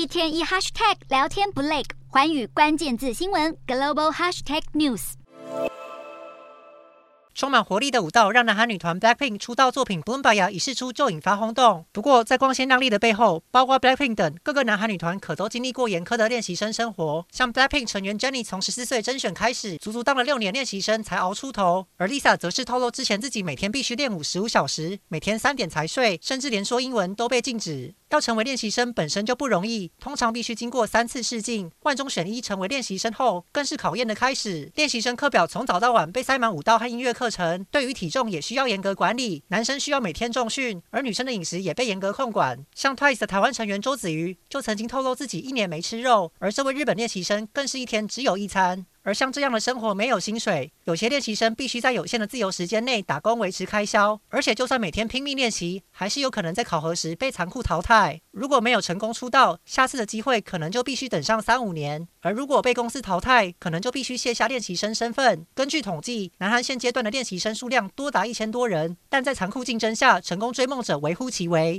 一天一 hashtag 聊天不累，寰宇关键字新闻 global hashtag news。充满活力的舞蹈让南韩女团 BLACKPINK 出道作品《Bloombaya》一释出就引发轰动。不过，在光鲜亮丽的背后，包括 BLACKPINK 等各个南韩女团可都经历过严苛的练习生生活。像 BLACKPINK 成员 Jennie 从十四岁甄选开始，足足当了六年练习生才熬出头；而 Lisa 则是透露之前自己每天必须练舞十五小时，每天三点才睡，甚至连说英文都被禁止。要成为练习生本身就不容易，通常必须经过三次试镜，万中选一成为练习生后，更是考验的开始。练习生课表从早到晚被塞满舞蹈和音乐课程，对于体重也需要严格管理。男生需要每天重训，而女生的饮食也被严格控管。像 TWICE 的台湾成员周子瑜就曾经透露自己一年没吃肉，而这位日本练习生更是一天只有一餐。而像这样的生活没有薪水，有些练习生必须在有限的自由时间内打工维持开销，而且就算每天拼命练习，还是有可能在考核时被残酷淘汰。如果没有成功出道，下次的机会可能就必须等上三五年；而如果被公司淘汰，可能就必须卸下练习生身份。根据统计，南韩现阶段的练习生数量多达一千多人，但在残酷竞争下，成功追梦者微乎其微。